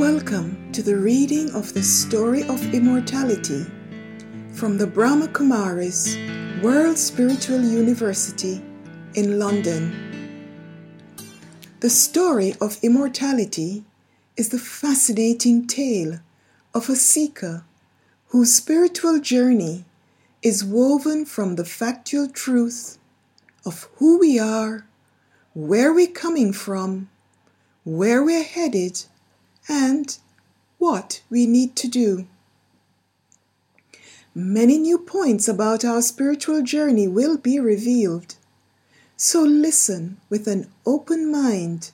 Welcome to the reading of the story of immortality from the Brahma Kumaris World Spiritual University in London. The story of immortality is the fascinating tale of a seeker whose spiritual journey is woven from the factual truth of who we are, where we're coming from, where we're headed, and what we need to do. Many new points about our spiritual journey will be revealed. So listen with an open mind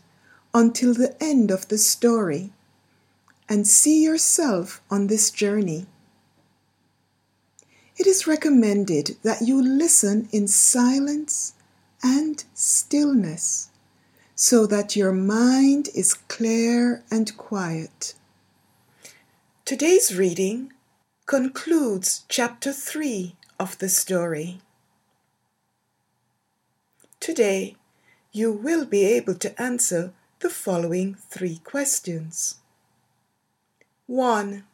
until the end of the story and see yourself on this journey. It is recommended that you listen in silence and stillness so that your mind is clear and quiet. Today's reading concludes chapter 3 of the story. Today, you will be able to answer the following three questions. 1.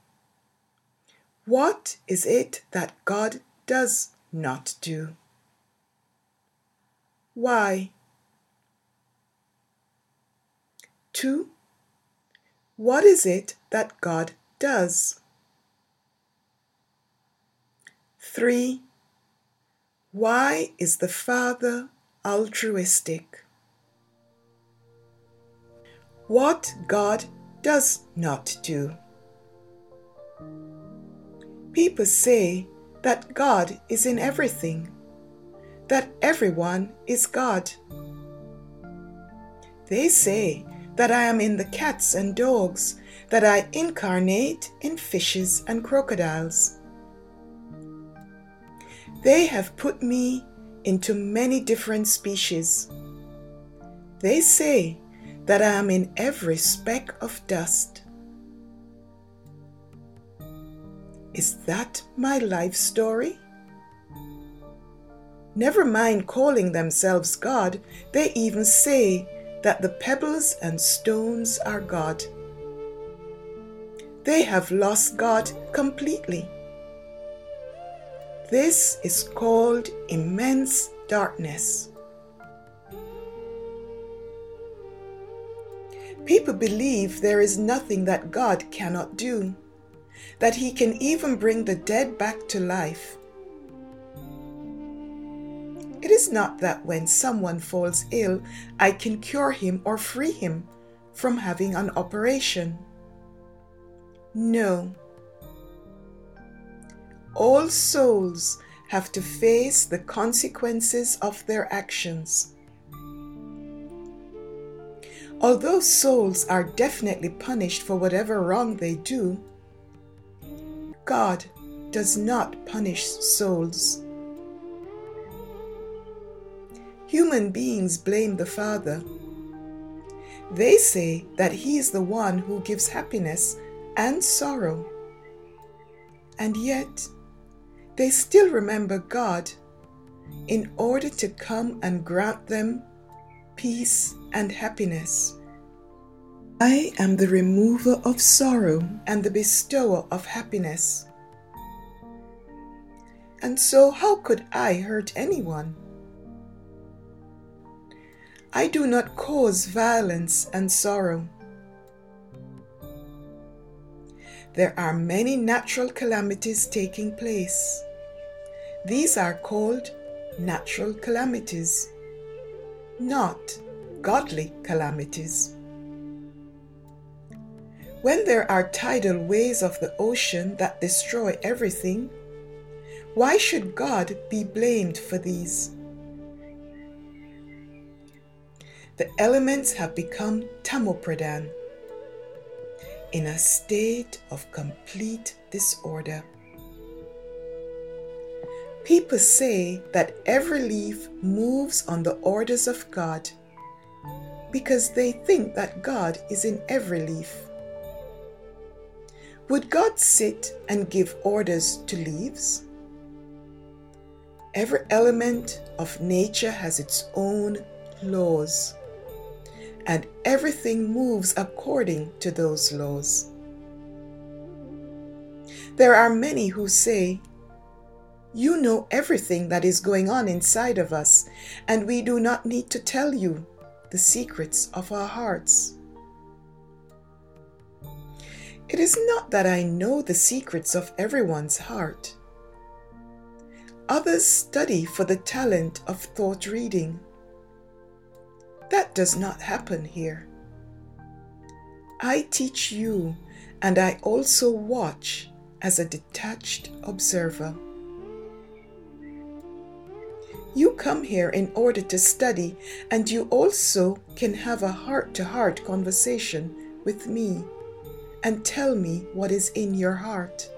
What is it that God does not do? Why? 2. What is it that God does? 3. Why is the Father altruistic? What God does not do. People say that God is in everything, that everyone is God. They say that I am in the cats and dogs, that I incarnate in fishes and crocodiles. They have put me into many different species. They say that I am in every speck of dust. Is that my life story? Never mind calling themselves God, they even say that the pebbles and stones are God. They have lost God completely. This is called immense darkness. People believe there is nothing that God cannot do, that He can even bring the dead back to life. It is not that when someone falls ill, I can cure him or free him from having an operation. No. All souls have to face the consequences of their actions. Although souls are definitely punished for whatever wrong they do, God does not punish souls. Human beings blame the Father. They say that He is the one who gives happiness and sorrow. And yet, they still remember God in order to come and grant them peace and happiness. I am the remover of sorrow and the bestower of happiness. And so, how could I hurt anyone? I do not cause violence and sorrow. There are many natural calamities taking place. These are called natural calamities, not godly calamities. When there are tidal waves of the ocean that destroy everything, why should God be blamed for these? The elements have become tamopradhan in a state of complete disorder. People say that every leaf moves on the orders of God because they think that God is in every leaf. Would God sit and give orders to leaves? Every element of nature has its own laws and everything moves according to those laws. There are many who say, You know everything that is going on inside of us, and we do not need to tell you the secrets of our hearts. It is not that I know the secrets of everyone's heart. Others study for the talent of thought reading. That does not happen here. I teach you, and I also watch as a detached observer. You come here in order to study, and you also can have a heart to heart conversation with me and tell me what is in your heart.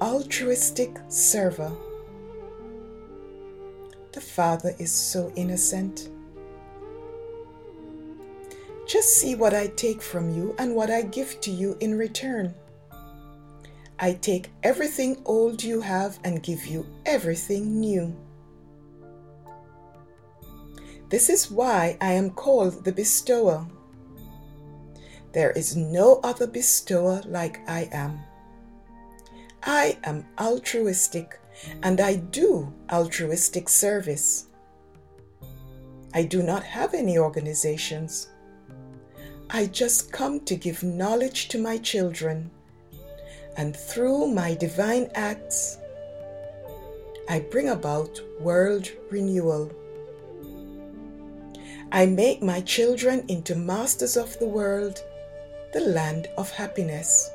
Altruistic server. The Father is so innocent. Just see what I take from you and what I give to you in return. I take everything old you have and give you everything new. This is why I am called the bestower. There is no other bestower like I am. I am altruistic and I do altruistic service. I do not have any organizations. I just come to give knowledge to my children, and through my divine acts, I bring about world renewal. I make my children into masters of the world the land of happiness.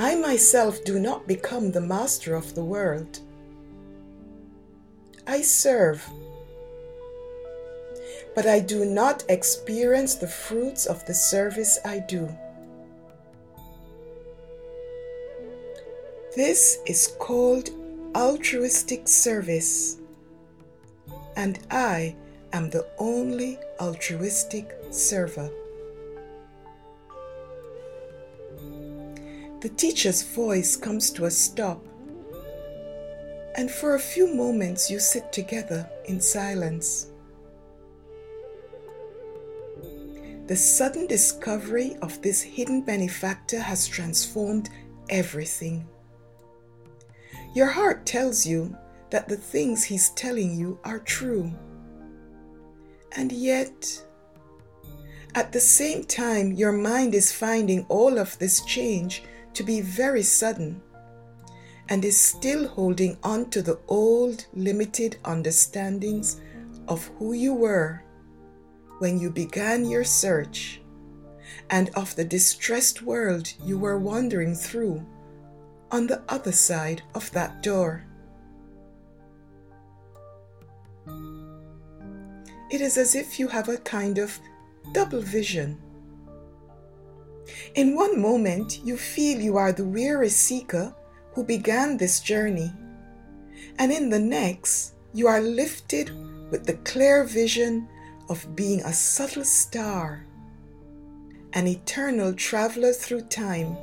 I myself do not become the master of the world. I serve, but I do not experience the fruits of the service I do. This is called altruistic service, and I am the only altruistic server. The teacher's voice comes to a stop, and for a few moments you sit together in silence. The sudden discovery of this hidden benefactor has transformed everything. Your heart tells you that the things he's telling you are true. And yet, at the same time, your mind is finding all of this change to be very sudden and is still holding on to the old limited understandings of who you were when you began your search and of the distressed world you were wandering through on the other side of that door. It is as if you have a kind of double vision in one moment, you feel you are the weary seeker who began this journey, and in the next, you are lifted with the clear vision of being a subtle star, an eternal traveler through time,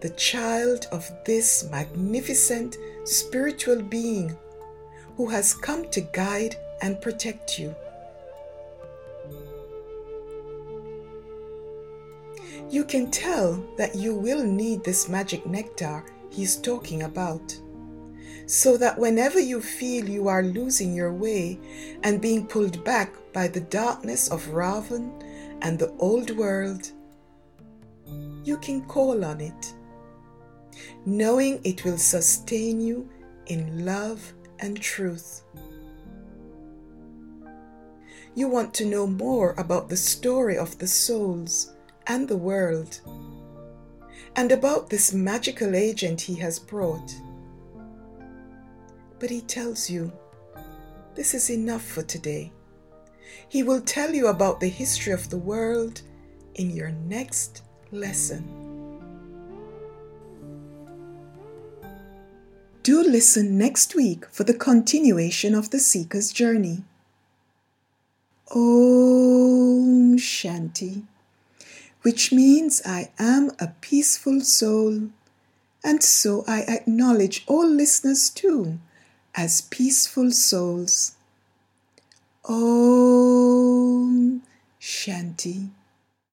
the child of this magnificent spiritual being who has come to guide and protect you. You can tell that you will need this magic nectar he's talking about. So that whenever you feel you are losing your way and being pulled back by the darkness of Ravan and the old world, you can call on it, knowing it will sustain you in love and truth. You want to know more about the story of the souls and the world, and about this magical agent he has brought. But he tells you, this is enough for today. He will tell you about the history of the world in your next lesson. Do listen next week for the continuation of the Seeker's journey. Om Shanti which means I am a peaceful soul. And so I acknowledge all listeners too as peaceful souls. Om Shanti.